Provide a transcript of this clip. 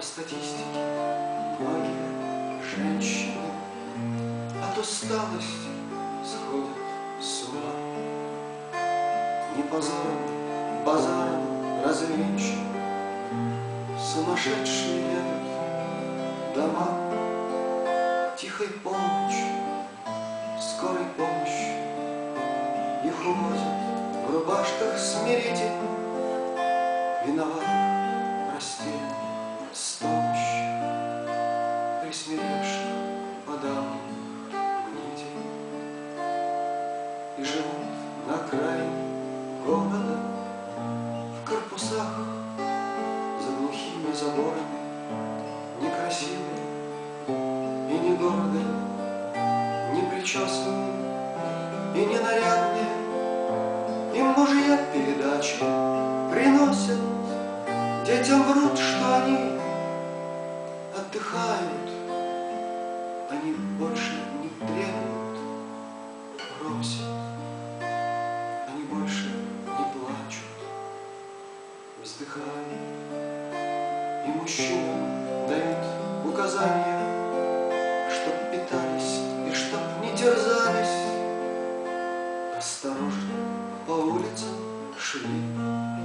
По статистике. Многие женщины. От усталости сходят с ума. Не позором, базаром развенчан Сумасшедшие едут дома. Тихой полночи, скорой помощи. Их увозят в рубашках смирите. Растерянных стонущих Присмиревших подавленных мнителей И живут на окраине города В корпусах за глухими заборами Некрасивые и не гордые Не причесанные и не нарядные Им мужья передачи приносят Детям врут, что они отдыхают Они больше не требуют, просят Они больше не плачут, вздыхают И мужчинам дают указания Чтоб питались и чтоб не терзались. Осторожно по улицам шли